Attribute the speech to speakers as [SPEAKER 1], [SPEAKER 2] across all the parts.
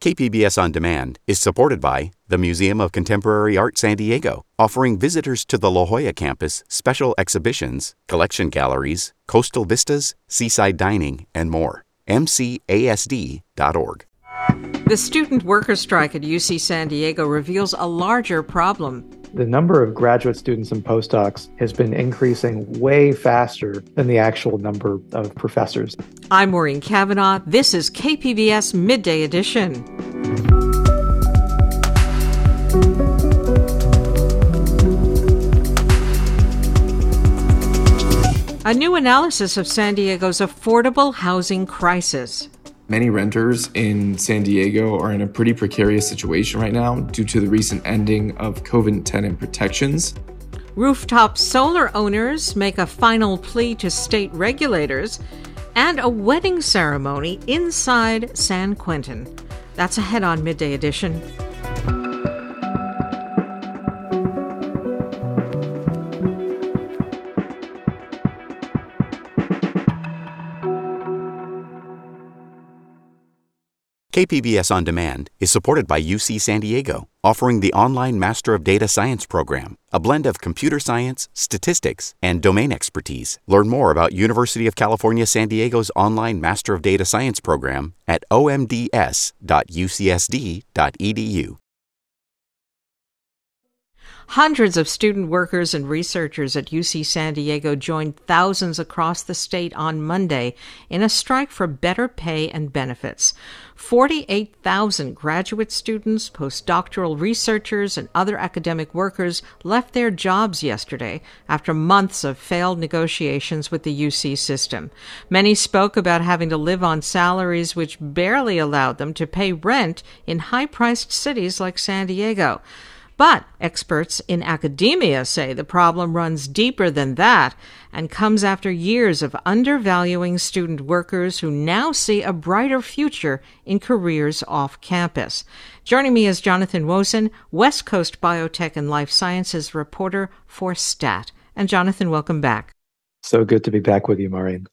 [SPEAKER 1] KPBS On Demand is supported by the Museum of Contemporary Art San Diego, offering visitors to the La Jolla campus special exhibitions, collection galleries, coastal vistas, seaside dining, and more. MCASD.org.
[SPEAKER 2] The student worker strike at UC San Diego reveals a larger problem.
[SPEAKER 3] The number of graduate students and postdocs has been increasing way faster than the actual number of professors.
[SPEAKER 2] I'm Maureen Cavanaugh. This is KPBS Midday Edition. A new analysis of San Diego's affordable housing crisis.
[SPEAKER 4] Many renters in San Diego are in a pretty precarious situation right now due to the recent ending of COVID tenant protections.
[SPEAKER 2] Rooftop solar owners make a final plea to state regulators, and a wedding ceremony inside San Quentin. That's ahead on Midday Edition.
[SPEAKER 1] KPBS On Demand is supported by UC San Diego, offering the online Master of Data Science program, a blend of computer science, statistics, and domain expertise. Learn more about University of California San Diego's online Master of Data Science program at omds.ucsd.edu.
[SPEAKER 2] Hundreds of student workers and researchers at UC San Diego joined thousands across the state on Monday in a strike for better pay and benefits. 48,000 graduate students, postdoctoral researchers, and other academic workers left their jobs yesterday after months of failed negotiations with the UC system. Many spoke about having to live on salaries which barely allowed them to pay rent in high priced cities like San Diego. But experts in academia say the problem runs deeper than that and comes after years of undervaluing student workers who now see a brighter future in careers off campus. Joining me is Jonathan Wosen, West Coast Biotech and Life Sciences reporter for STAT. And Jonathan, welcome back.
[SPEAKER 3] So good to be back with you, Maureen.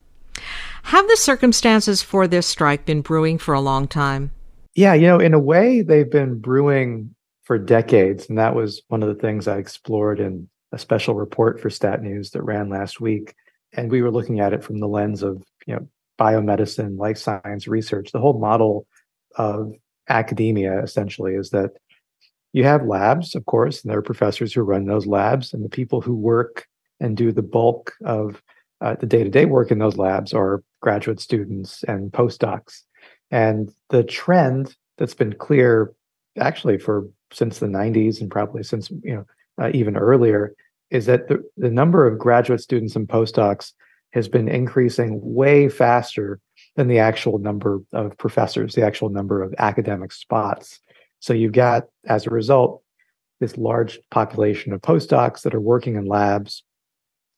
[SPEAKER 2] Have the circumstances for this strike been brewing for a long time?
[SPEAKER 3] Yeah, you know, in a way, they've been brewing for decades. And that was one of the things I explored in a special report for Stat News that ran last week. And we were looking at it from the lens of, you know, biomedicine, life science research. The whole model of academia essentially is that you have labs, of course, and there are professors who run those labs, and the people who work and do the bulk of uh, the day-to-day work in those labs are graduate students and postdocs. And the trend that's been clear actually for since the 90s and probably since you know uh, even earlier is that the, the number of graduate students and postdocs has been increasing way faster than the actual number of professors, the actual number of academic spots. So you've got, as a result, this large population of postdocs that are working in labs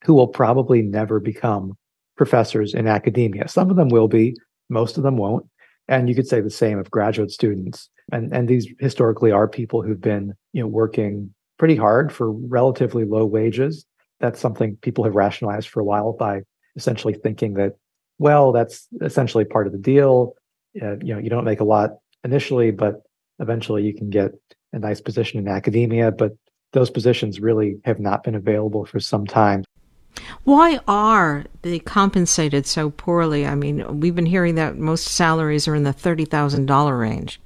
[SPEAKER 3] who will probably never become professors in academia. Some of them will be, most of them won't. And you could say the same of graduate students. And and these historically are people who've been you know working pretty hard for relatively low wages. That's something people have rationalized for a while by essentially thinking that well that's essentially part of the deal. Uh, you know you don't make a lot initially but eventually you can get a nice position in academia. But those positions really have not been available for some time
[SPEAKER 2] why are they compensated so poorly? I mean, we've been hearing that most salaries are in the $30,000 range.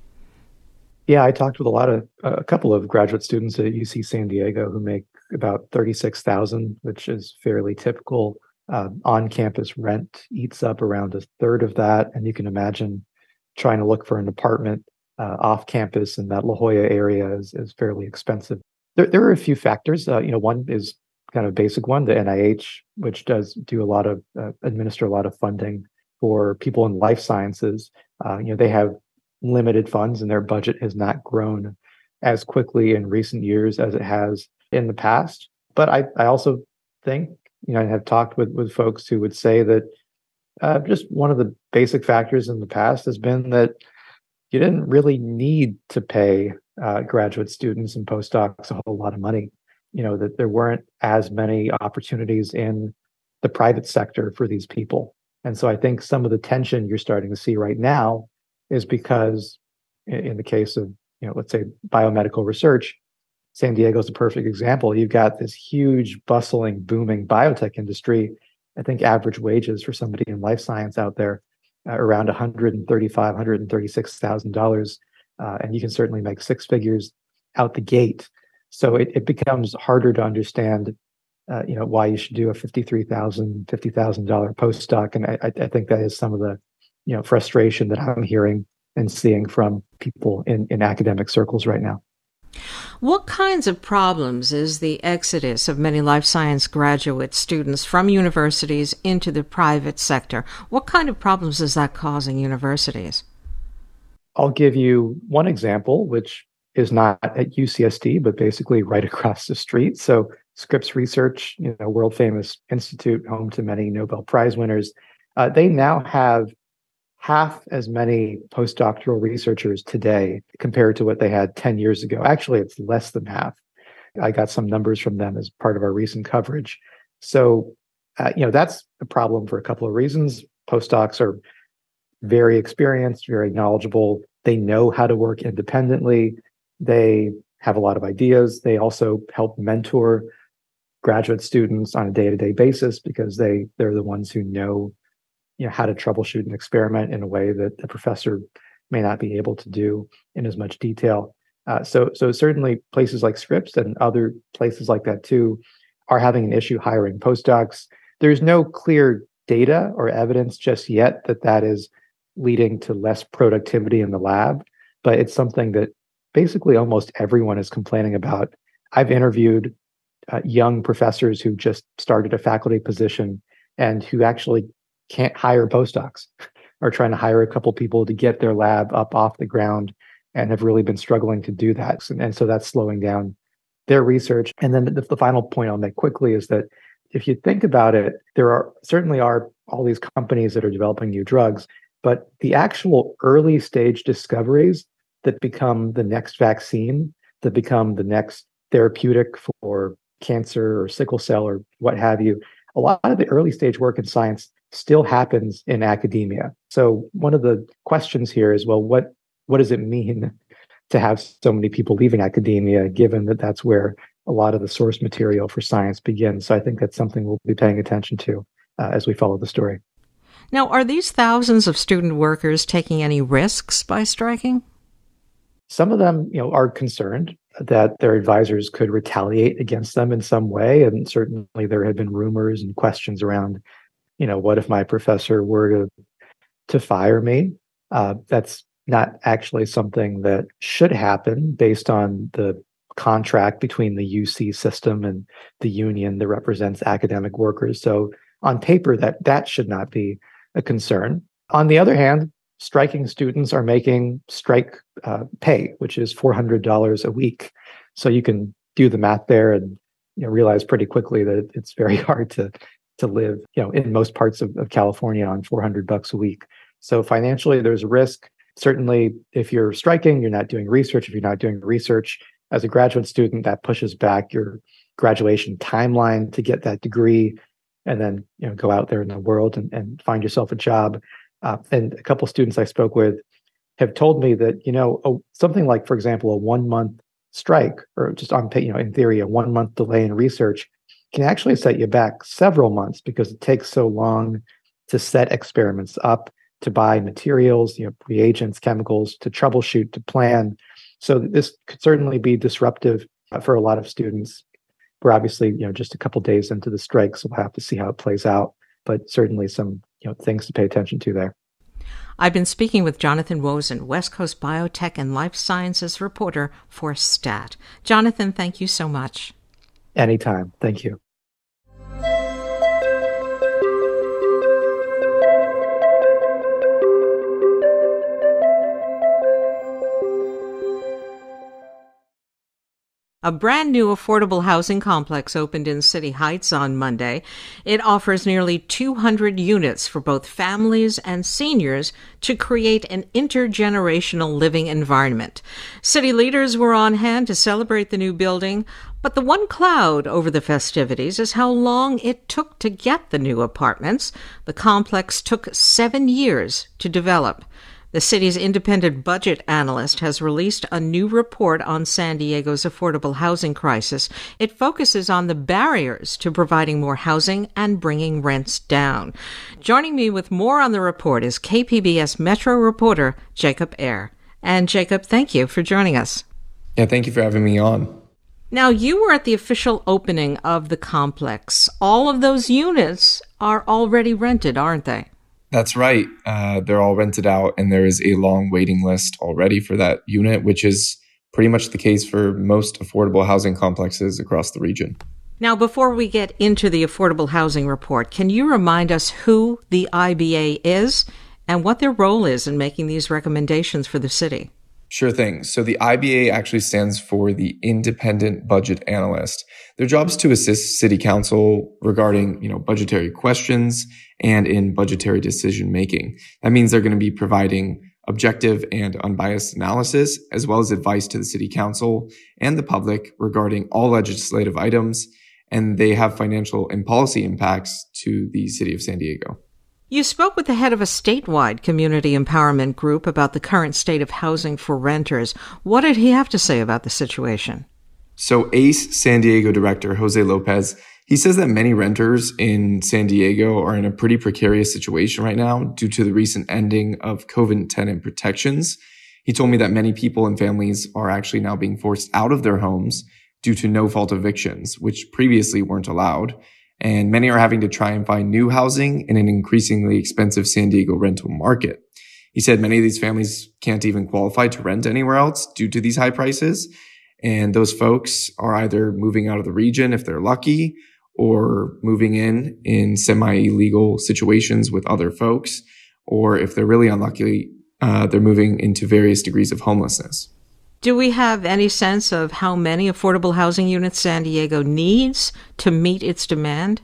[SPEAKER 3] Yeah, I talked with a lot of a couple of graduate students at UC San Diego who make about thirty six thousand, which is fairly typical. Uh, on campus rent eats up around a third of that, and you can imagine trying to look for an apartment uh, off campus in that La Jolla area is, is fairly expensive. There, there are a few factors. Uh, you know, one is kind of basic one, the NIH, which does do a lot of uh, administer a lot of funding for people in life sciences. Uh, you know, they have limited funds and their budget has not grown as quickly in recent years as it has in the past. But I, I also think, you know, I have talked with, with folks who would say that uh, just one of the basic factors in the past has been that you didn't really need to pay uh, graduate students and postdocs a whole lot of money. You know, that there weren't as many opportunities in the private sector for these people. And so I think some of the tension you're starting to see right now is because in the case of, you know, let's say biomedical research, San Diego is a perfect example. You've got this huge, bustling, booming biotech industry. I think average wages for somebody in life science out there uh, around one hundred and thirty-five, hundred and thirty-six thousand uh, dollars, and you can certainly make six figures out the gate. So it, it becomes harder to understand, uh, you know, why you should do a fifty-three thousand, fifty thousand dollar postdoc, and I, I think that is some of the, you know, frustration that I'm hearing and seeing from people in in academic circles right now.
[SPEAKER 2] What kinds of problems is the exodus of many life science graduate students from universities into the private sector? What kind of problems is that causing universities?
[SPEAKER 3] I'll give you one example, which is not at UCSD, but basically right across the street. So Scripps Research, you know, world famous institute, home to many Nobel Prize winners, uh, they now have half as many postdoctoral researchers today compared to what they had 10 years ago. Actually, it's less than half. I got some numbers from them as part of our recent coverage. So, uh, you know, that's a problem for a couple of reasons. Postdocs are very experienced, very knowledgeable. They know how to work independently. They have a lot of ideas. They also help mentor graduate students on a day-to-day basis because they they're the ones who know you know how to troubleshoot an experiment in a way that the professor may not be able to do in as much detail. Uh, so so certainly places like Scripps and other places like that too are having an issue hiring postdocs. There's no clear data or evidence just yet that that is leading to less productivity in the lab, but it's something that basically almost everyone is complaining about. I've interviewed uh, young professors who just started a faculty position and who actually can't hire postdocs are trying to hire a couple people to get their lab up off the ground and have really been struggling to do that. And, and so that's slowing down their research. And then the, the, final point I'll make quickly is that if you think about it, there are certainly are all these companies that are developing new drugs, but the actual early stage discoveries that become the next vaccine, that become the next therapeutic for cancer or sickle cell or what have you, a lot of the early stage work in science still happens in academia. So one of the questions here is, well, what what does it mean to have so many people leaving academia, given that that's where a lot of the source material for science begins? So I think that's something we'll be paying attention to uh, as we follow the story.
[SPEAKER 2] Now, are these thousands of student workers taking any risks by striking?
[SPEAKER 3] Some of them, you know, are concerned that their advisors could retaliate against them in some way, and certainly there have been rumors and questions around you know, what if my professor were to to fire me? Uh, that's not actually something that should happen based on the contract between the UC system and the union that represents academic workers. So on paper, that that should not be a concern. On the other hand, striking students are making strike uh, pay, which is four hundred dollars a week. So you can do the math there and you know, realize pretty quickly that it's very hard to to live, you know, in most parts of, of California on 400 bucks a week. So financially, there's a risk. Certainly, if you're striking, you're not doing research. If you're not doing research as a graduate student, that pushes back your graduation timeline to get that degree, and then you know go out there in the world and, and find yourself a job. Uh, and a couple students I spoke with have told me that you know oh, something like, for example, a one month strike or just on you know in theory a one month delay in research can actually set you back several months because it takes so long to set experiments up, to buy materials, you know, reagents, chemicals, to troubleshoot, to plan. So this could certainly be disruptive uh, for a lot of students. We're obviously, you know, just a couple days into the strike, so we'll have to see how it plays out. But certainly some, you know, things to pay attention to there.
[SPEAKER 2] I've been speaking with Jonathan Wosen, West Coast Biotech and Life Sciences reporter for STAT. Jonathan, thank you so much.
[SPEAKER 3] Anytime. Thank you.
[SPEAKER 2] A brand new affordable housing complex opened in City Heights on Monday. It offers nearly 200 units for both families and seniors to create an intergenerational living environment. City leaders were on hand to celebrate the new building, but the one cloud over the festivities is how long it took to get the new apartments. The complex took seven years to develop. The city's independent budget analyst has released a new report on San Diego's affordable housing crisis. It focuses on the barriers to providing more housing and bringing rents down. Joining me with more on the report is KPBS Metro reporter Jacob Aere. And Jacob, thank you for joining us.
[SPEAKER 4] Yeah, thank you for having me on.
[SPEAKER 2] Now, you were at the official opening of the complex. All of those units are already rented, aren't they?
[SPEAKER 4] That's right. Uh, they're all rented out, and there is a long waiting list already for that unit, which is pretty much the case for most affordable housing complexes across the region.
[SPEAKER 2] Now, before we get into the affordable housing report, can you remind us who the IBA is and what their role is in making these recommendations for the city?
[SPEAKER 4] Sure thing. So the IBA actually stands for the Independent Budget Analyst. Their job is to assist City Council regarding, you know, budgetary questions and in budgetary decision making. That means they're going to be providing objective and unbiased analysis, as well as advice to the City Council and the public regarding all legislative items. And they have financial and policy impacts to the City of San Diego.
[SPEAKER 2] You spoke with the head of a statewide community empowerment group about the current state of housing for renters. What did he have to say about the situation?
[SPEAKER 4] So, ACE San Diego director Jose Lopez, he says that many renters in San Diego are in a pretty precarious situation right now due to the recent ending of COVID tenant protections. He told me that many people and families are actually now being forced out of their homes due to no fault evictions, which previously weren't allowed and many are having to try and find new housing in an increasingly expensive San Diego rental market. He said many of these families can't even qualify to rent anywhere else due to these high prices. And those folks are either moving out of the region if they're lucky or moving in in semi illegal situations with other folks. Or if they're really unlucky, uh, they're moving into various degrees of homelessness.
[SPEAKER 2] Do we have any sense of how many affordable housing units San Diego needs to meet its demand?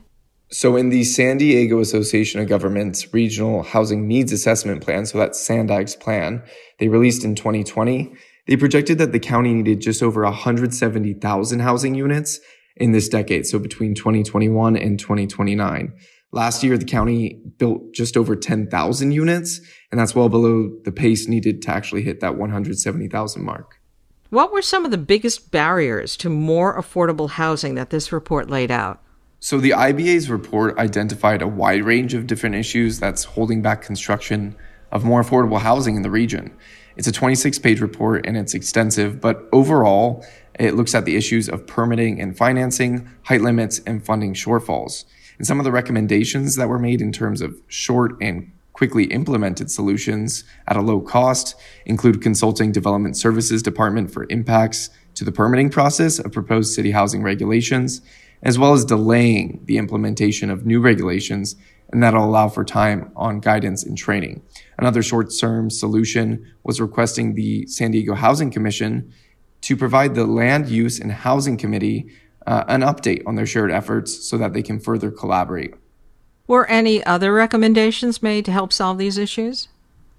[SPEAKER 4] So, in the San Diego Association of Governments Regional Housing Needs Assessment Plan, so that's SANDAG's plan, they released in 2020, they projected that the county needed just over 170,000 housing units in this decade, so between 2021 and 2029. Last year, the county built just over 10,000 units, and that's well below the pace needed to actually hit that 170,000 mark.
[SPEAKER 2] What were some of the biggest barriers to more affordable housing that this report laid out?
[SPEAKER 4] So, the IBA's report identified a wide range of different issues that's holding back construction of more affordable housing in the region. It's a 26 page report and it's extensive, but overall, it looks at the issues of permitting and financing, height limits, and funding shortfalls. And some of the recommendations that were made in terms of short and quickly implemented solutions at a low cost include consulting development services department for impacts to the permitting process of proposed city housing regulations, as well as delaying the implementation of new regulations, and that'll allow for time on guidance and training. Another short term solution was requesting the San Diego Housing Commission to provide the Land Use and Housing Committee uh, an update on their shared efforts so that they can further collaborate.
[SPEAKER 2] Were any other recommendations made to help solve these issues?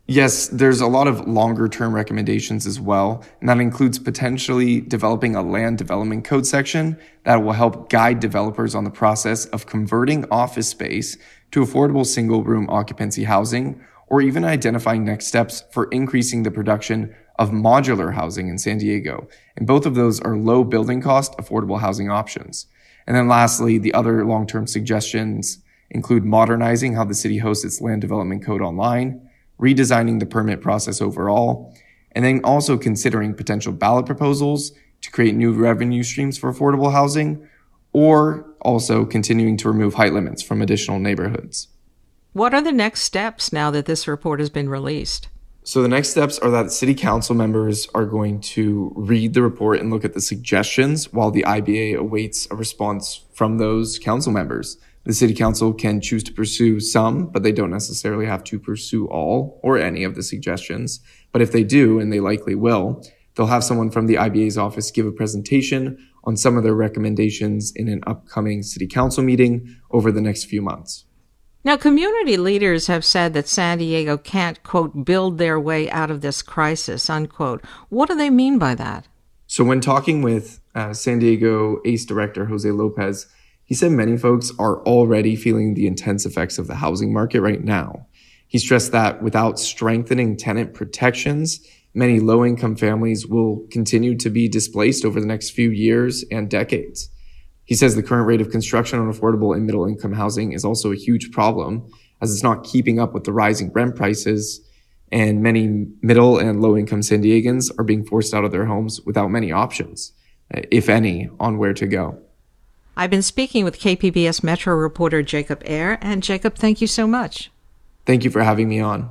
[SPEAKER 4] Yes, there's a lot of longer term recommendations as well, and that includes potentially developing a land development code section that will help guide developers on the process of converting office space to affordable single room occupancy housing, or even identifying next steps for increasing the production of modular housing in San Diego. And both of those are low building cost, affordable housing options. And then lastly, the other long term suggestions include modernizing how the city hosts its land development code online, redesigning the permit process overall, and then also considering potential ballot proposals to create new revenue streams for affordable housing, or also continuing to remove height limits from additional neighborhoods.
[SPEAKER 2] What are the next steps now that this report has been released?
[SPEAKER 4] So the next steps are that city council members are going to read the report and look at the suggestions while the IBA awaits a response from those council members. The city council can choose to pursue some, but they don't necessarily have to pursue all or any of the suggestions. But if they do, and they likely will, they'll have someone from the IBA's office give a presentation on some of their recommendations in an upcoming city council meeting over the next few months.
[SPEAKER 2] Now, community leaders have said that San Diego can't, quote, build their way out of this crisis, unquote. What do they mean by that?
[SPEAKER 4] So, when talking with uh, San Diego ACE director Jose Lopez, he said many folks are already feeling the intense effects of the housing market right now. He stressed that without strengthening tenant protections, many low income families will continue to be displaced over the next few years and decades. He says the current rate of construction on affordable and middle income housing is also a huge problem as it's not keeping up with the rising rent prices. And many middle and low income San Diegans are being forced out of their homes without many options, uh, if any, on where to go.
[SPEAKER 2] I've been speaking with KPBS Metro reporter Jacob Aere. And Jacob, thank you so much.
[SPEAKER 4] Thank you for having me on.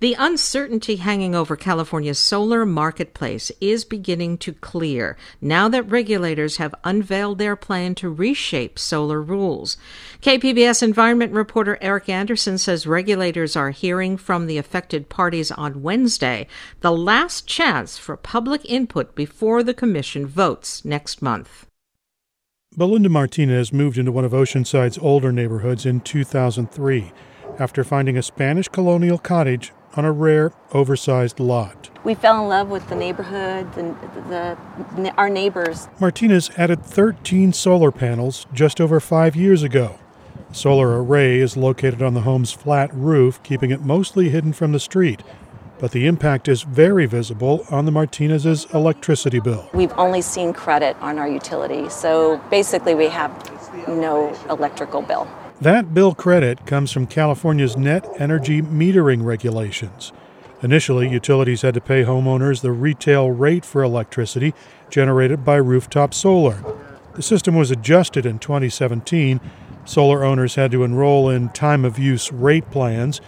[SPEAKER 2] The uncertainty hanging over California's solar marketplace is beginning to clear now that regulators have unveiled their plan to reshape solar rules. KPBS environment reporter Eric Anderson says regulators are hearing from the affected parties on Wednesday, the last chance for public input before the commission votes next month.
[SPEAKER 5] Belinda Martinez moved into one of Oceanside's older neighborhoods in 2003 after finding a Spanish colonial cottage on a rare, oversized lot.
[SPEAKER 6] We fell in love with the neighborhood, the, the, our neighbors.
[SPEAKER 5] Martinez added 13 solar panels just over five years ago. The solar array is located on the home's flat roof, keeping it mostly hidden from the street. But the impact is very visible on the Martinez's electricity bill.
[SPEAKER 6] We've only seen credit on our utility, so basically we have no electrical bill.
[SPEAKER 5] That bill credit comes from California's net energy metering regulations. Initially, utilities had to pay homeowners the retail rate for electricity generated by rooftop solar. The system was adjusted in 2017. Solar owners had to enroll in time of use rate plans,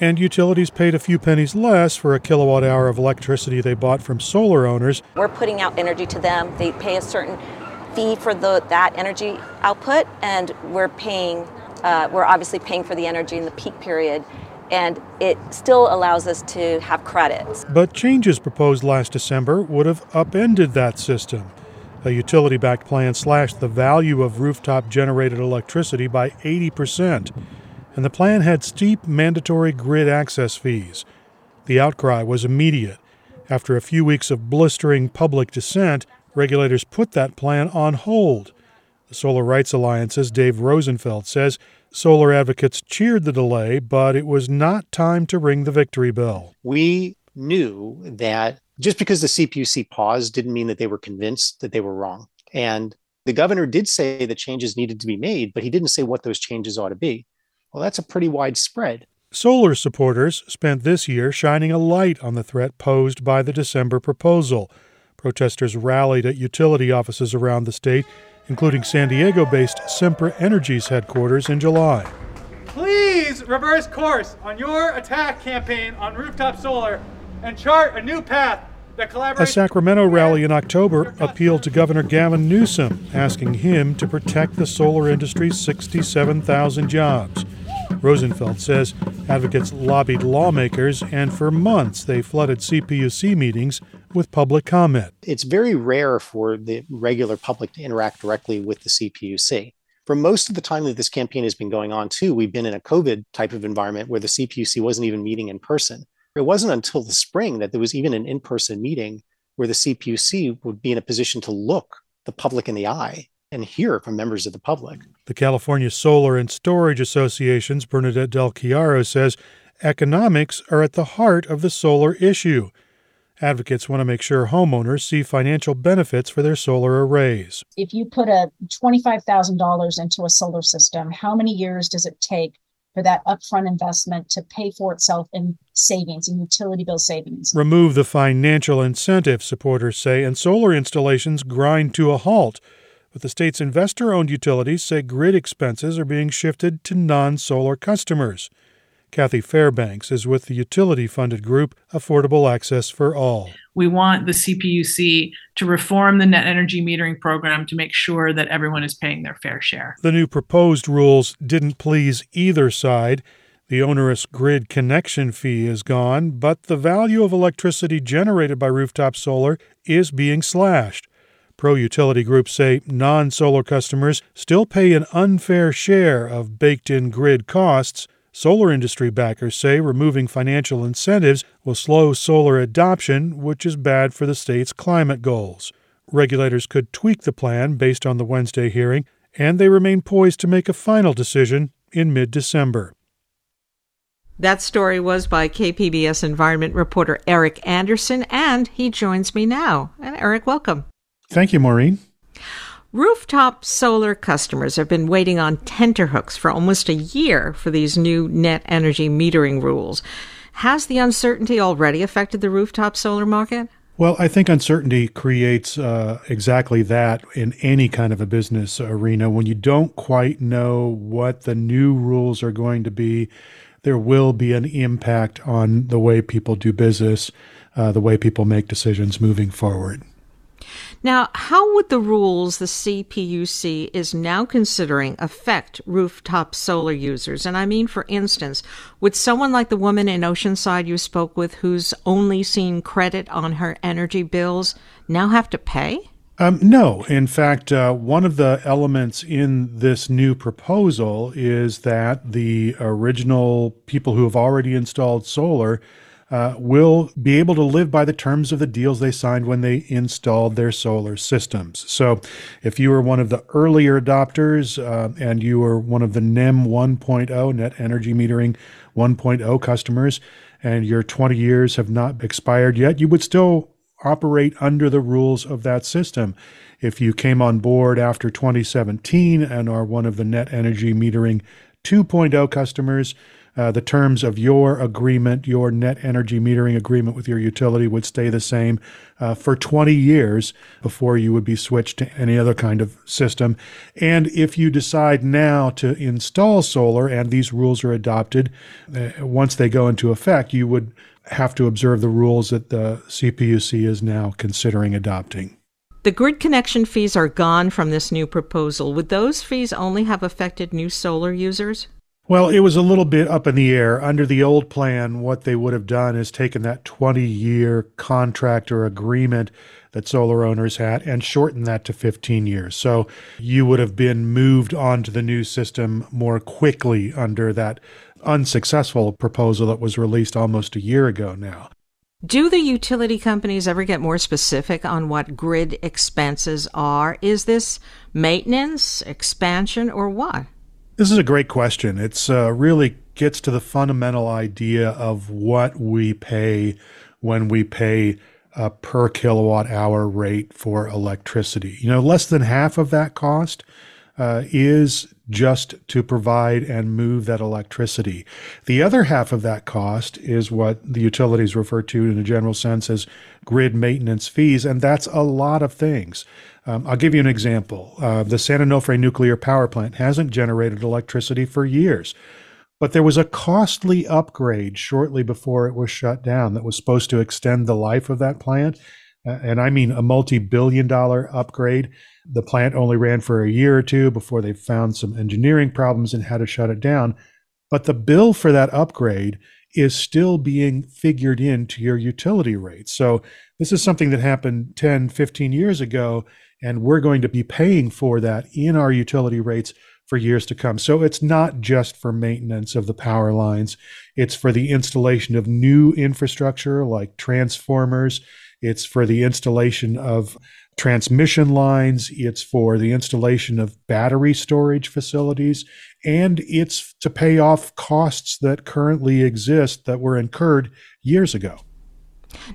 [SPEAKER 5] and utilities paid a few pennies less for a kilowatt hour of electricity they bought from solar owners.
[SPEAKER 6] We're putting out energy to them. They pay a certain fee for the, that energy output, and we're paying uh, we're obviously paying for the energy in the peak period, and it still allows us to have credits.
[SPEAKER 5] But changes proposed last December would have upended that system. A utility backed plan slashed the value of rooftop generated electricity by 80%, and the plan had steep mandatory grid access fees. The outcry was immediate. After a few weeks of blistering public dissent, regulators put that plan on hold. The Solar Rights Alliance's Dave Rosenfeld says solar advocates cheered the delay, but it was not time to ring the victory bell.
[SPEAKER 7] We knew that just because the CPUC paused didn't mean that they were convinced that they were wrong. And the governor did say that changes needed to be made, but he didn't say what those changes ought to be. Well, that's a pretty wide spread.
[SPEAKER 5] Solar supporters spent this year shining a light on the threat posed by the December proposal. Protesters rallied at utility offices around the state including San Diego based Sempra Energy's headquarters in July.
[SPEAKER 8] Please reverse course on your attack campaign on rooftop solar and chart a new path that collaborates.
[SPEAKER 5] A Sacramento rally in October appealed to Governor Gavin Newsom, asking him to protect the solar industry's 67,000 jobs. Rosenfeld says advocates lobbied lawmakers, and for months they flooded CPUC meetings with public comment.
[SPEAKER 7] It's very rare for the regular public to interact directly with the CPUC. For most of the time that this campaign has been going on, too, we've been in a COVID type of environment where the CPUC wasn't even meeting in person. It wasn't until the spring that there was even an in person meeting where the CPUC would be in a position to look the public in the eye and hear from members of the public.
[SPEAKER 5] The California Solar and Storage Association's Bernadette Del Chiaro says economics are at the heart of the solar issue. Advocates want to make sure homeowners see financial benefits for their solar arrays.
[SPEAKER 9] If you put a $25,000 into a solar system, how many years does it take for that upfront investment to pay for itself in savings and utility bill savings?
[SPEAKER 5] Remove the financial incentive, supporters say, and solar installations grind to a halt. But the state's investor owned utilities say grid expenses are being shifted to non solar customers. Kathy Fairbanks is with the utility funded group Affordable Access for All.
[SPEAKER 10] We want the CPUC to reform the net energy metering program to make sure that everyone is paying their fair share.
[SPEAKER 5] The new proposed rules didn't please either side. The onerous grid connection fee is gone, but the value of electricity generated by rooftop solar is being slashed. Pro utility groups say non solar customers still pay an unfair share of baked in grid costs Solar industry backers say removing financial incentives will slow solar adoption, which is bad for the state's climate goals. Regulators could tweak the plan based on the Wednesday hearing, and they remain poised to make a final decision in mid December.
[SPEAKER 2] That story was by KPBS environment reporter Eric Anderson, and he joins me now. And Eric, welcome.
[SPEAKER 5] Thank you, Maureen.
[SPEAKER 2] Rooftop solar customers have been waiting on tenterhooks for almost a year for these new net energy metering rules. Has the uncertainty already affected the rooftop solar market?
[SPEAKER 5] Well, I think uncertainty creates uh, exactly that in any kind of a business arena. When you don't quite know what the new rules are going to be, there will be an impact on the way people do business, uh, the way people make decisions moving forward.
[SPEAKER 2] Now, how would the rules the CPUC is now considering affect rooftop solar users? And I mean, for instance, would someone like the woman in Oceanside you spoke with who's only seen credit on her energy bills now have to pay?
[SPEAKER 5] Um, no. In fact, uh, one of the elements in this new proposal is that the original people who have already installed solar uh, will be able to live by the terms of the deals they signed when they installed their solar systems. So, if you were one of the earlier adopters uh, and you were one of the NEM 1.0 net energy metering 1.0 customers, and your 20 years have not expired yet, you would still operate under the rules of that system. If you came on board after 2017 and are one of the net energy metering 2.0 customers, uh, the terms of your agreement, your net energy metering agreement with your utility would stay the same uh, for 20 years before you would be switched to any other kind of system. And if you decide now to install solar and these rules are adopted, uh, once they go into effect, you would have to observe the rules that the CPUC is now considering adopting.
[SPEAKER 2] The grid connection fees are gone from this new proposal. Would those fees only have affected new solar users?
[SPEAKER 5] Well, it was a little bit up in the air. Under the old plan, what they would have done is taken that 20 year contract or agreement that solar owners had and shortened that to 15 years. So you would have been moved onto the new system more quickly under that unsuccessful proposal that was released almost a year ago now.
[SPEAKER 2] Do the utility companies ever get more specific on what grid expenses are? Is this maintenance, expansion, or what?
[SPEAKER 5] This is a great question. It's uh, really gets to the fundamental idea of what we pay when we pay a per kilowatt hour rate for electricity. You know, less than half of that cost uh, is just to provide and move that electricity. The other half of that cost is what the utilities refer to in a general sense as grid maintenance fees, and that's a lot of things. Um, I'll give you an example. Uh, the San Onofre nuclear power plant hasn't generated electricity for years, but there was a costly upgrade shortly before it was shut down that was supposed to extend the life of that plant. Uh, and I mean a multi billion dollar upgrade. The plant only ran for a year or two before they found some engineering problems and had to shut it down. But the bill for that upgrade is still being figured into your utility rates. So this is something that happened 10, 15 years ago and we're going to be paying for that in our utility rates for years to come. So it's not just for maintenance of the power lines, it's for the installation of new infrastructure like transformers, it's for the installation of transmission lines, it's for the installation of battery storage facilities, and it's to pay off costs that currently exist that were incurred years ago.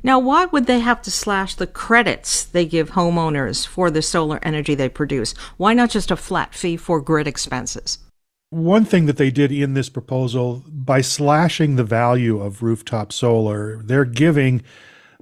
[SPEAKER 2] Now, why would they have to slash the credits they give homeowners for the solar energy they produce? Why not just a flat fee for grid expenses?
[SPEAKER 5] One thing that they did in this proposal, by slashing the value of rooftop solar, they're giving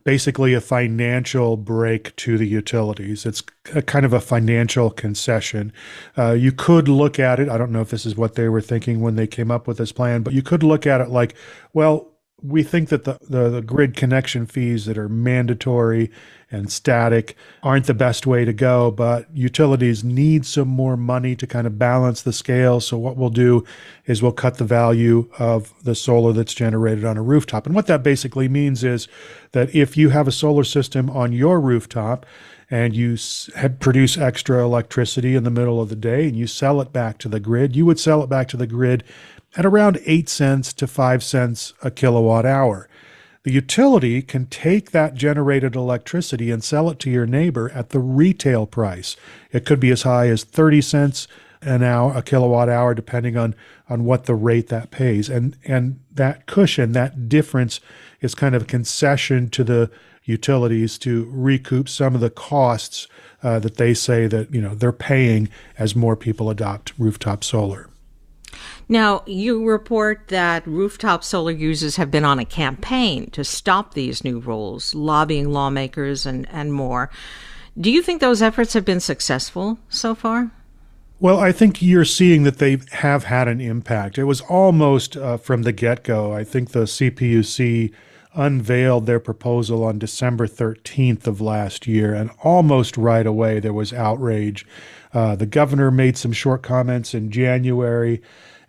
[SPEAKER 5] basically a financial break to the utilities. It's a kind of a financial concession. Uh, you could look at it, I don't know if this is what they were thinking when they came up with this plan, but you could look at it like, well, we think that the, the, the, grid connection fees that are mandatory and static aren't the best way to go, but utilities need some more money to kind of balance the scale. So, what we'll do is we'll cut the value of the solar that's generated on a rooftop. And what that basically means is that if you have a solar system on your rooftop, and you produce extra electricity in the middle of the day and you sell it back to the grid, you would sell it back to the grid at around 8 cents to 5 cents a kilowatt hour. The utility can take that generated electricity and sell it to your neighbor at the retail price. It could be as high as 30 cents an hour, a kilowatt hour, depending on, on what the rate that pays. And, and that cushion, that difference is kind of a concession to the utilities to recoup some of the costs uh, that they say that, you know, they're paying as more people adopt rooftop solar.
[SPEAKER 2] Now, you report that rooftop solar users have been on a campaign to stop these new rules, lobbying lawmakers and, and more. Do you think those efforts have been successful so far?
[SPEAKER 5] Well, I think you're seeing that they have had an impact. It was almost uh, from the get go. I think the CPUC unveiled their proposal on December 13th of last year, and almost right away there was outrage. Uh, the governor made some short comments in January.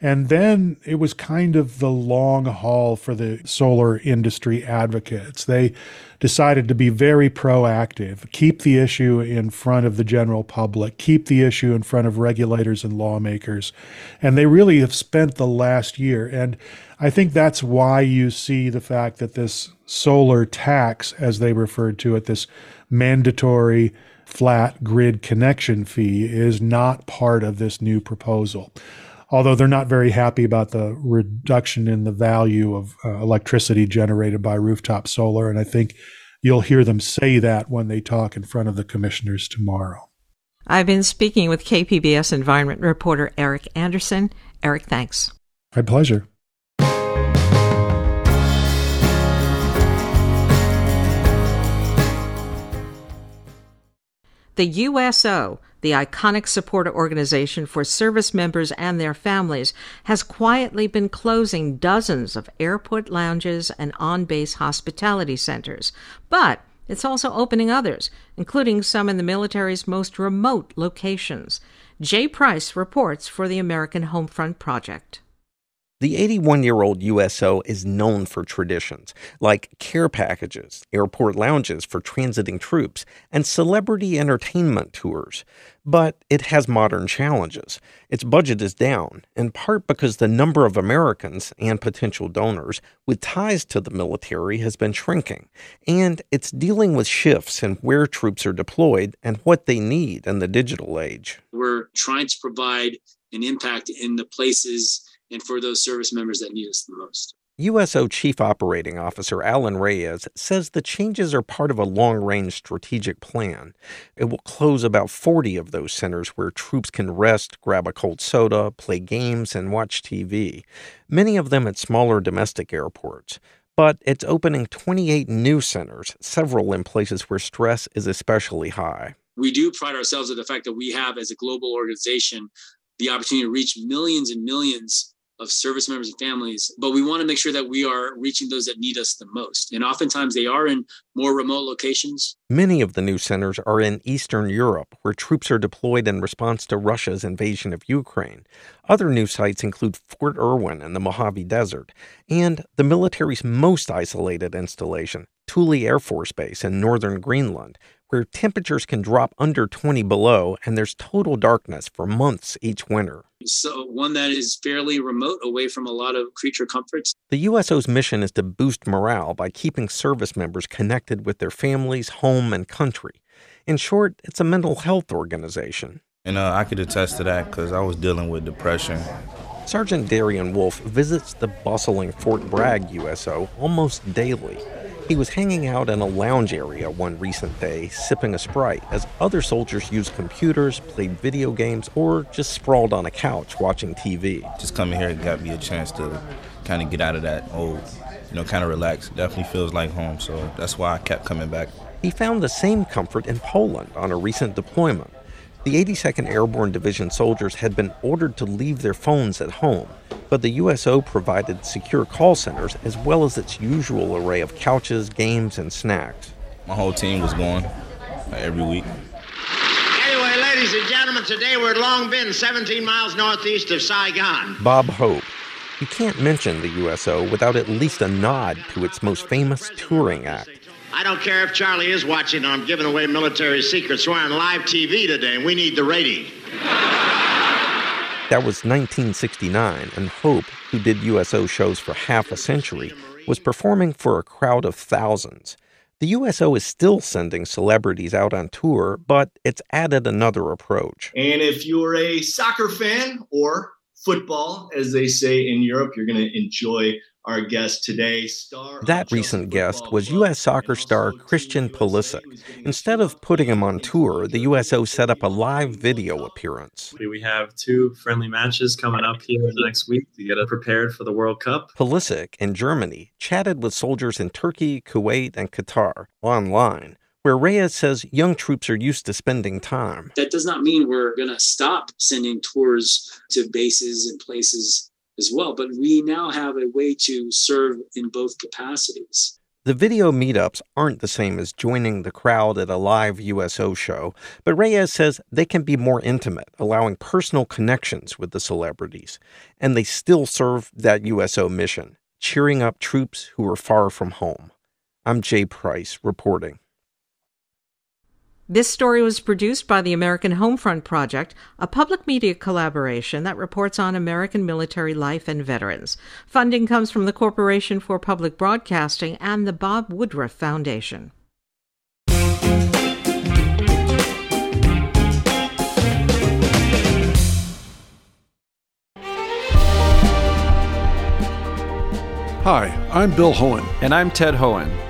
[SPEAKER 5] And then it was kind of the long haul for the solar industry advocates. They decided to be very proactive, keep the issue in front of the general public, keep the issue in front of regulators and lawmakers. And they really have spent the last year. And I think that's why you see the fact that this solar tax, as they referred to it, this mandatory flat grid connection fee, is not part of this new proposal although they're not very happy about the reduction in the value of uh, electricity generated by rooftop solar. And I think you'll hear them say that when they talk in front of the commissioners tomorrow.
[SPEAKER 2] I've been speaking with KPBS environment reporter Eric Anderson. Eric, thanks.
[SPEAKER 5] My pleasure.
[SPEAKER 2] The USO the iconic supporter organization for service members and their families, has quietly been closing dozens of airport lounges and on base hospitality centers. But it's also opening others, including some in the military's most remote locations. Jay Price reports for the American Homefront Project.
[SPEAKER 11] The 81 year old USO is known for traditions like care packages, airport lounges for transiting troops, and celebrity entertainment tours. But it has modern challenges. Its budget is down, in part because the number of Americans and potential donors with ties to the military has been shrinking, and it's dealing with shifts in where troops are deployed and what they need in the digital age.
[SPEAKER 12] We're trying to provide an impact in the places and for those service members that need us the most.
[SPEAKER 11] USO Chief Operating Officer Alan Reyes says the changes are part of a long range strategic plan. It will close about 40 of those centers where troops can rest, grab a cold soda, play games, and watch TV, many of them at smaller domestic airports. But it's opening 28 new centers, several in places where stress is especially high.
[SPEAKER 12] We do pride ourselves on the fact that we have, as a global organization, the opportunity to reach millions and millions of service members and families, but we want to make sure that we are reaching those that need us the most. And oftentimes they are in more remote locations.
[SPEAKER 11] Many of the new centers are in Eastern Europe, where troops are deployed in response to Russia's invasion of Ukraine. Other new sites include Fort Irwin in the Mojave Desert and the military's most isolated installation, Thule Air Force Base in northern Greenland, where temperatures can drop under 20 below and there's total darkness for months each winter.
[SPEAKER 12] So, one that is fairly remote away from a lot of creature comforts.
[SPEAKER 11] The USO's mission is to boost morale by keeping service members connected with their families, home, and country. In short, it's a mental health organization.
[SPEAKER 13] And uh, I could attest to that because I was dealing with depression.
[SPEAKER 11] Sergeant Darian Wolf visits the bustling Fort Bragg USO almost daily. He was hanging out in a lounge area one recent day, sipping a Sprite, as other soldiers used computers, played video games, or just sprawled on a couch watching TV.
[SPEAKER 13] Just coming here got me a chance to kind of get out of that old, you know, kind of relax. Definitely feels like home, so that's why I kept coming back.
[SPEAKER 11] He found the same comfort in Poland on a recent deployment. The 82nd Airborne Division soldiers had been ordered to leave their phones at home, but the USO provided secure call centers as well as its usual array of couches, games, and snacks.
[SPEAKER 13] My whole team was going uh, every week.
[SPEAKER 14] Anyway, ladies and gentlemen, today we're at Long Binh, 17 miles northeast of Saigon.
[SPEAKER 11] Bob Hope. You can't mention the USO without at least a nod to its most famous touring act.
[SPEAKER 14] I don't care if Charlie is watching. I'm giving away military secrets. We're on live TV today, and we need the rating.
[SPEAKER 11] That was 1969, and Hope, who did USO shows for half a century, was performing for a crowd of thousands. The USO is still sending celebrities out on tour, but it's added another approach.
[SPEAKER 15] And if you're a soccer fan or football, as they say in Europe, you're going to enjoy our guest today. Star
[SPEAKER 11] that recent guest was U.S. soccer star Christian Pulisic. Instead of putting him on tour, the USO set up a live video appearance.
[SPEAKER 16] We have two friendly matches coming up here next week to get us prepared for the World Cup.
[SPEAKER 11] Pulisic, in Germany, chatted with soldiers in Turkey, Kuwait, and Qatar online where Reyes says young troops are used to spending time.
[SPEAKER 12] That does not mean we're going to stop sending tours to bases and places as well, but we now have a way to serve in both capacities.
[SPEAKER 11] The video meetups aren't the same as joining the crowd at a live USO show, but Reyes says they can be more intimate, allowing personal connections with the celebrities. And they still serve that USO mission, cheering up troops who are far from home. I'm Jay Price reporting.
[SPEAKER 2] This story was produced by the American Homefront Project, a public media collaboration that reports on American military life and veterans. Funding comes from the Corporation for Public Broadcasting and the Bob Woodruff Foundation.
[SPEAKER 17] Hi, I'm Bill Hoehn.
[SPEAKER 18] And I'm Ted Hoehn.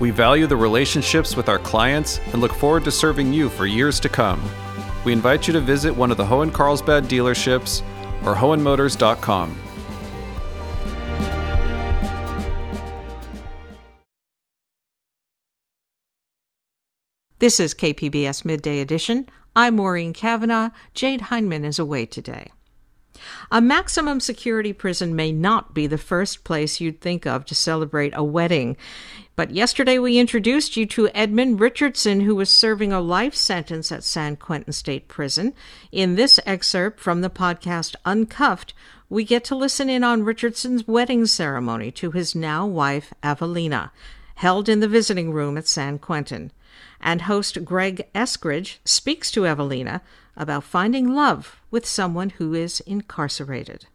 [SPEAKER 18] We value the relationships with our clients and look forward to serving you for years to come. We invite you to visit one of the Hoehn Carlsbad dealerships or Hoehnmotors.com.
[SPEAKER 2] This is KPBS Midday Edition. I'm Maureen Cavanaugh. Jade Hindman is away today. A maximum security prison may not be the first place you'd think of to celebrate a wedding. But yesterday we introduced you to Edmund Richardson, who was serving a life sentence at San Quentin State Prison. In this excerpt from the podcast Uncuffed, we get to listen in on Richardson's wedding ceremony to his now wife, Evelina, held in the visiting room at San Quentin. And host Greg Eskridge speaks to Evelina about finding love with someone who is incarcerated.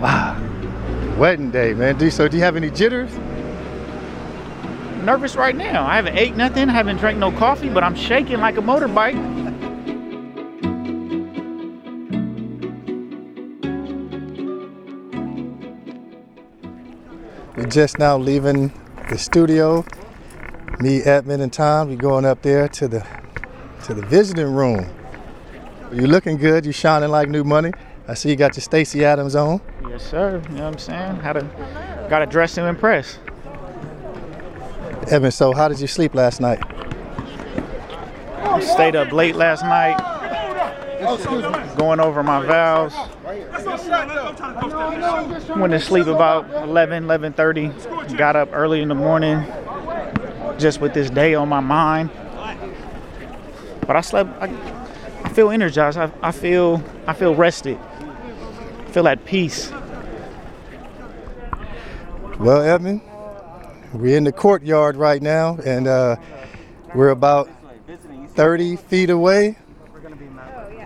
[SPEAKER 19] Wow. Wedding day, man. Do so do you have any jitters?
[SPEAKER 20] Nervous right now. I haven't ate nothing, I haven't drank no coffee, but I'm shaking like a motorbike.
[SPEAKER 19] We're just now leaving the studio. Me, Edmund, and Tom. We're going up there to the to the visiting room. You're looking good. You're shining like new money. I see you got your Stacy Adams on.
[SPEAKER 20] Yes, sir. You know what I'm saying? Had to, got to dress and impress.
[SPEAKER 19] Evan, so how did you sleep last night?
[SPEAKER 20] I stayed up late last night, going over my vows. Went to sleep about 11, 11.30. Got up early in the morning, just with this day on my mind. But I slept, I, feel energized. I, I feel I feel rested. I feel at peace.
[SPEAKER 19] Well, Edmund, we're in the courtyard right now, and uh, we're about 30 feet away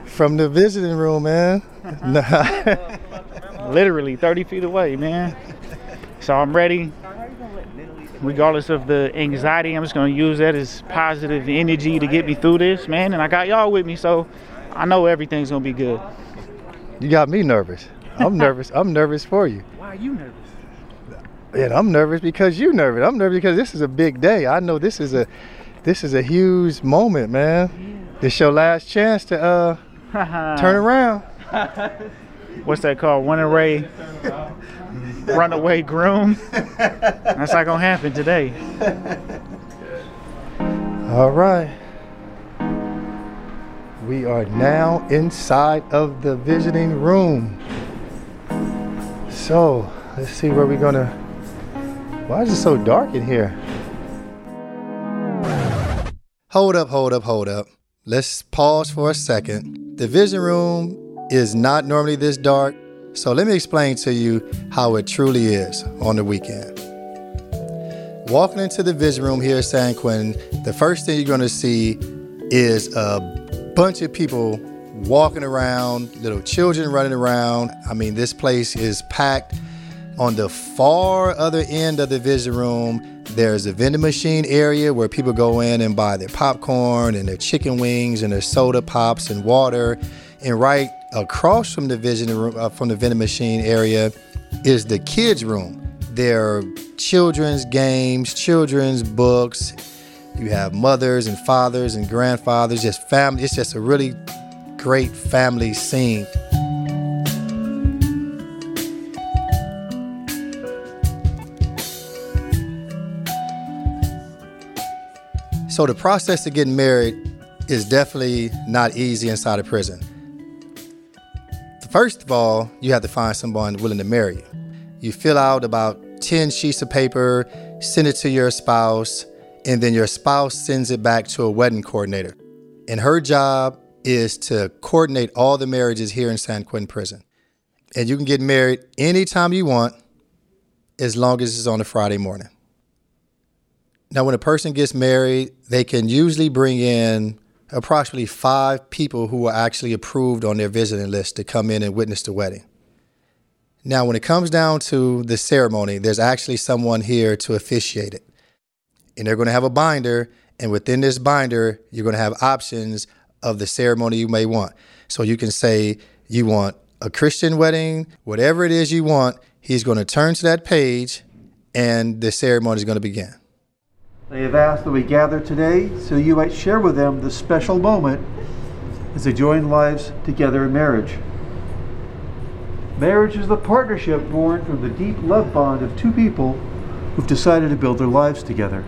[SPEAKER 19] from the visiting room, man.
[SPEAKER 20] Literally 30 feet away, man. So I'm ready. Regardless of the anxiety, I'm just gonna use that as positive energy to get me through this, man. And I got y'all with me, so I know everything's gonna be good.
[SPEAKER 19] You got me nervous. I'm nervous. I'm nervous for you.
[SPEAKER 20] Why are you nervous?
[SPEAKER 19] And I'm nervous because you're nervous. I'm nervous because this is a big day. I know this is a this is a huge moment, man. This your last chance to uh turn around.
[SPEAKER 20] What's that called? Runaway, runaway groom. That's not gonna happen today.
[SPEAKER 19] All right. We are now inside of the visiting room. So let's see where we're gonna. Why is it so dark in here? Hold up, hold up, hold up. Let's pause for a second. The vision room is not normally this dark, so let me explain to you how it truly is on the weekend. Walking into the vision room here at San Quentin, the first thing you're going to see is a bunch of people walking around, little children running around. I mean, this place is packed. On the far other end of the vision room, there's a vending machine area where people go in and buy their popcorn and their chicken wings and their soda pops and water. And right across from the vision room, uh, from the vending machine area, is the kids' room. There are children's games, children's books. You have mothers and fathers and grandfathers, just family. It's just a really great family scene. So the process of getting married is definitely not easy inside of prison. First of all, you have to find someone willing to marry you. You fill out about 10 sheets of paper, send it to your spouse, and then your spouse sends it back to a wedding coordinator. And her job is to coordinate all the marriages here in San Quentin Prison. And you can get married anytime you want, as long as it's on a Friday morning. Now, when a person gets married, they can usually bring in approximately five people who are actually approved on their visiting list to come in and witness the wedding. Now, when it comes down to the ceremony, there's actually someone here to officiate it. And they're going to have a binder, and within this binder, you're going to have options of the ceremony you may want. So you can say you want a Christian wedding, whatever it is you want, he's going to turn to that page, and the ceremony is going to begin.
[SPEAKER 21] They have asked that we gather today so you might share with them the special moment as they join lives together in marriage. Marriage is the partnership born from the deep love bond of two people who've decided to build their lives together.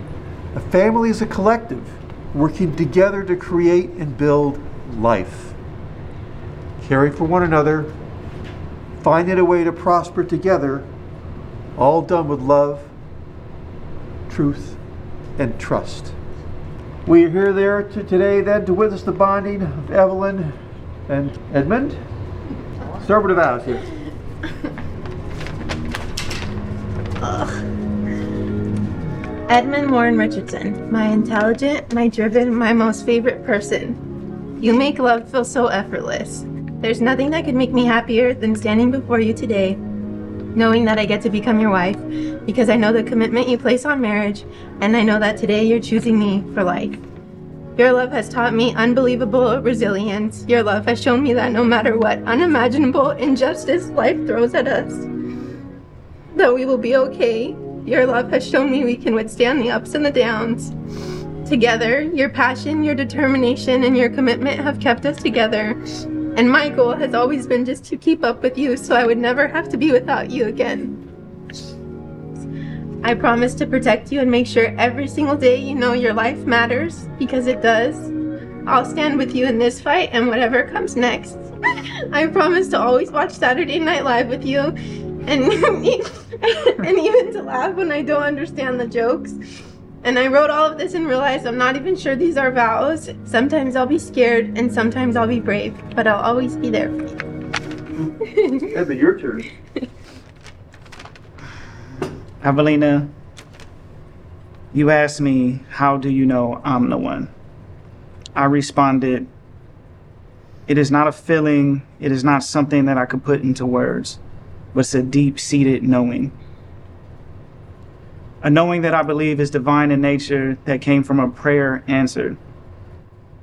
[SPEAKER 21] A family is a collective working together to create and build life. Caring for one another, finding a way to prosper together, all done with love, truth, and trust. We are here there to today then to witness the bonding of Evelyn and Edmund. Start with the vows here.
[SPEAKER 22] Edmund Warren Richardson, my intelligent, my driven, my most favorite person. You make love feel so effortless. There's nothing that could make me happier than standing before you today, knowing that I get to become your wife, because I know the commitment you place on marriage, and I know that today you're choosing me for life. Your love has taught me unbelievable resilience. Your love has shown me that no matter what unimaginable injustice life throws at us, that we will be okay. Your love has shown me we can withstand the ups and the downs. Together, your passion, your determination, and your commitment have kept us together. And my goal has always been just to keep up with you so I would never have to be without you again. I promise to protect you and make sure every single day you know your life matters because it does. I'll stand with you in this fight and whatever comes next. I promise to always watch Saturday Night Live with you and and even to laugh when I don't understand the jokes. And I wrote all of this and realized I'm not even sure these are vows. Sometimes I'll be scared and sometimes I'll be brave, but I'll always be there for you.
[SPEAKER 21] Edmund, your turn.
[SPEAKER 20] Evelina, you asked me, How do you know I'm the one? I responded, It is not a feeling, it is not something that I could put into words, but it's a deep seated knowing. A knowing that I believe is divine in nature that came from a prayer answered.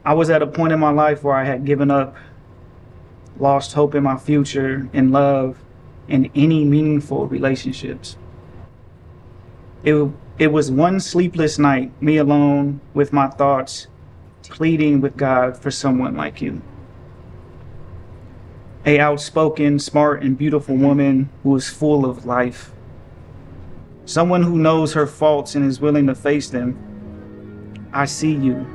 [SPEAKER 20] I was at a point in my life where I had given up, lost hope in my future, in love, in any meaningful relationships. It, it was one sleepless night, me alone with my thoughts, pleading with God for someone like you. A outspoken, smart, and beautiful woman who was full of life. Someone who knows her faults and is willing to face them. I see you,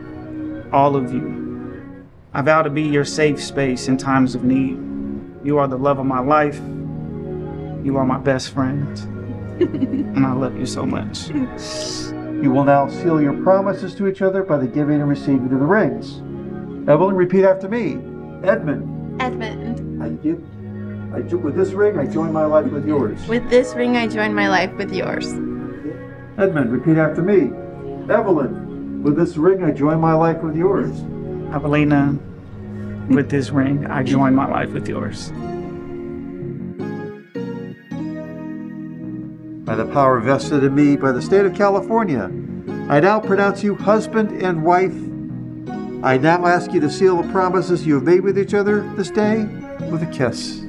[SPEAKER 20] all of you. I vow to be your safe space in times of need. You are the love of my life. You are my best friend. and I love you so much.
[SPEAKER 21] You will now seal your promises to each other by the giving and receiving of the rings. Evelyn, repeat after me. Edmund.
[SPEAKER 22] Edmund.
[SPEAKER 21] I give. I jo- with this ring, I join my life with yours.
[SPEAKER 22] With this ring, I join my life with yours.
[SPEAKER 21] Edmund, repeat after me. Evelyn, with this ring, I join my life with yours.
[SPEAKER 20] Evelina, with this ring, I join my life with yours.
[SPEAKER 21] By the power vested in me by the state of California, I now pronounce you husband and wife. I now ask you to seal the promises you have made with each other this day with a kiss.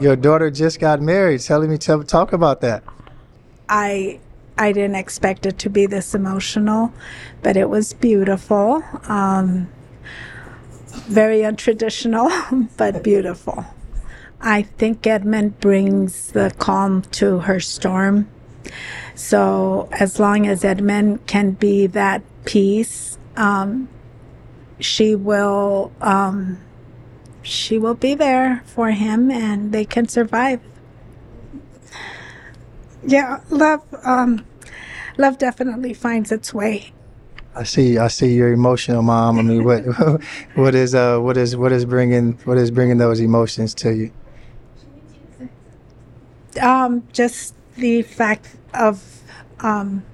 [SPEAKER 19] Your daughter just got married. Telling me to talk about that.
[SPEAKER 23] I I didn't expect it to be this emotional, but it was beautiful. Um, very untraditional, but beautiful. I think Edmund brings the calm to her storm. So as long as Edmund can be that peace, um, she will um, she will be there for him, and they can survive. Yeah, love um, love definitely finds its way.
[SPEAKER 19] I see. I see you're emotional, mom. I mean, what what is uh what is what is bringing what is bringing those emotions to you?
[SPEAKER 23] Um, just the fact of um,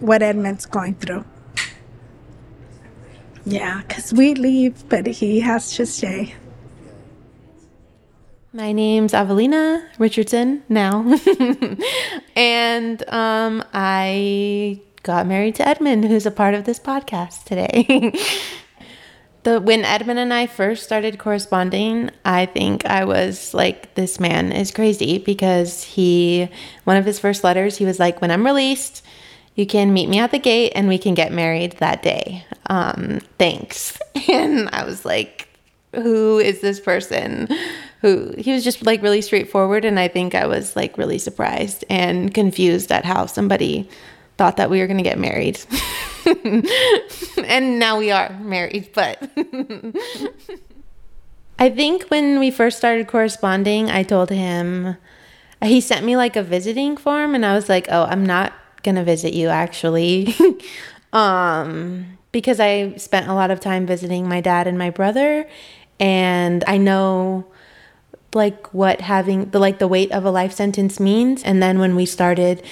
[SPEAKER 23] what Edmund's going through. Yeah, because we leave, but he has to stay.
[SPEAKER 24] My name's Avelina Richardson now. and um, I got married to Edmund, who's a part of this podcast today. the when Edmund and I first started corresponding, I think I was like, this man is crazy because he one of his first letters, he was like, When I'm released, you can meet me at the gate and we can get married that day. Um, thanks. And I was like, who is this person? Who he was just like really straightforward. And I think I was like really surprised and confused at how somebody thought that we were going to get married. and now we are married, but I think when we first started corresponding, I told him he sent me like a visiting form and I was like, "Oh, I'm not going to visit you actually." um because I spent a lot of time visiting my dad and my brother and I know like what having the like the weight of a life sentence means and then when we started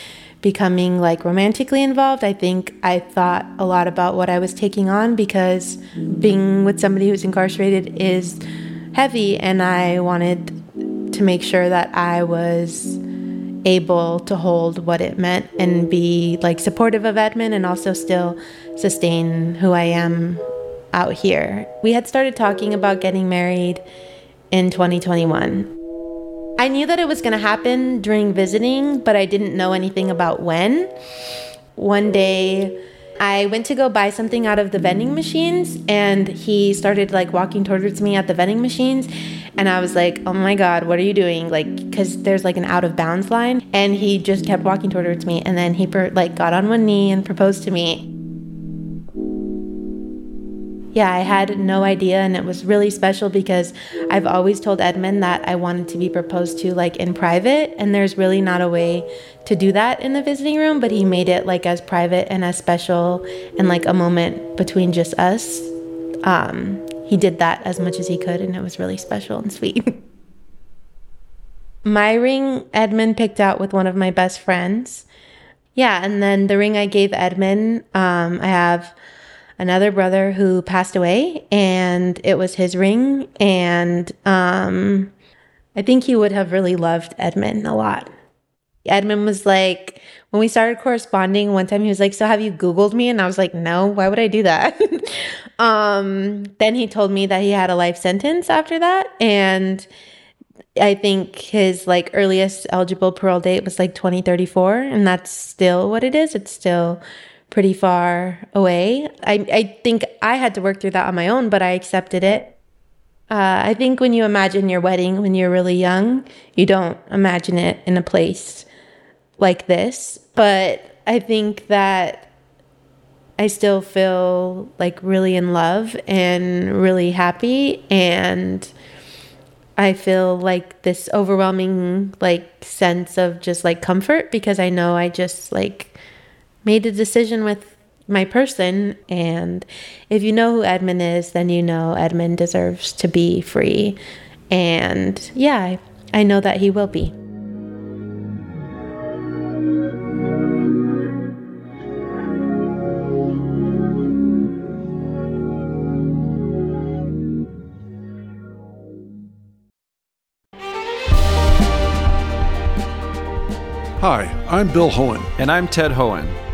[SPEAKER 24] becoming like romantically involved i think i thought a lot about what i was taking on because being with somebody who's incarcerated is heavy and i wanted to make sure that i was able to hold what it meant and be like supportive of edmund and also still sustain who i am out here. We had started talking about getting married in 2021 I knew that it was going to happen during visiting, but I didn't know anything about when. One day, I went to go buy something out of the vending machines and he started like walking towards me at the vending machines and I was like, "Oh my god, what are you doing?" Like cuz there's like an out of bounds line and he just kept walking towards me and then he per- like got on one knee and proposed to me yeah, I had no idea, and it was really special because I've always told Edmund that I wanted to be proposed to like in private, and there's really not a way to do that in the visiting room, but he made it like as private and as special and like a moment between just us. Um, he did that as much as he could, and it was really special and sweet. my ring, Edmund picked out with one of my best friends. Yeah, and then the ring I gave Edmund, um, I have another brother who passed away and it was his ring and um I think he would have really loved Edmund a lot. Edmund was like when we started corresponding one time he was like so have you googled me? And I was like no why would I do that? Um then he told me that he had a life sentence after that and I think his like earliest eligible parole date was like 2034 and that's still what it is. It's still pretty far away. I, I think I had to work through that on my own, but I accepted it. Uh, I think when you imagine your wedding when you're really young, you don't imagine it in a place like this. But I think that I still feel like really in love and really happy. And I feel like this overwhelming like sense of just like comfort because I know I just like made a decision with my person. And if you know who Edmund is, then you know Edmund deserves to be free. And yeah, I know that he will be.
[SPEAKER 17] Hi, I'm Bill Hoehn.
[SPEAKER 18] And I'm Ted Hoehn.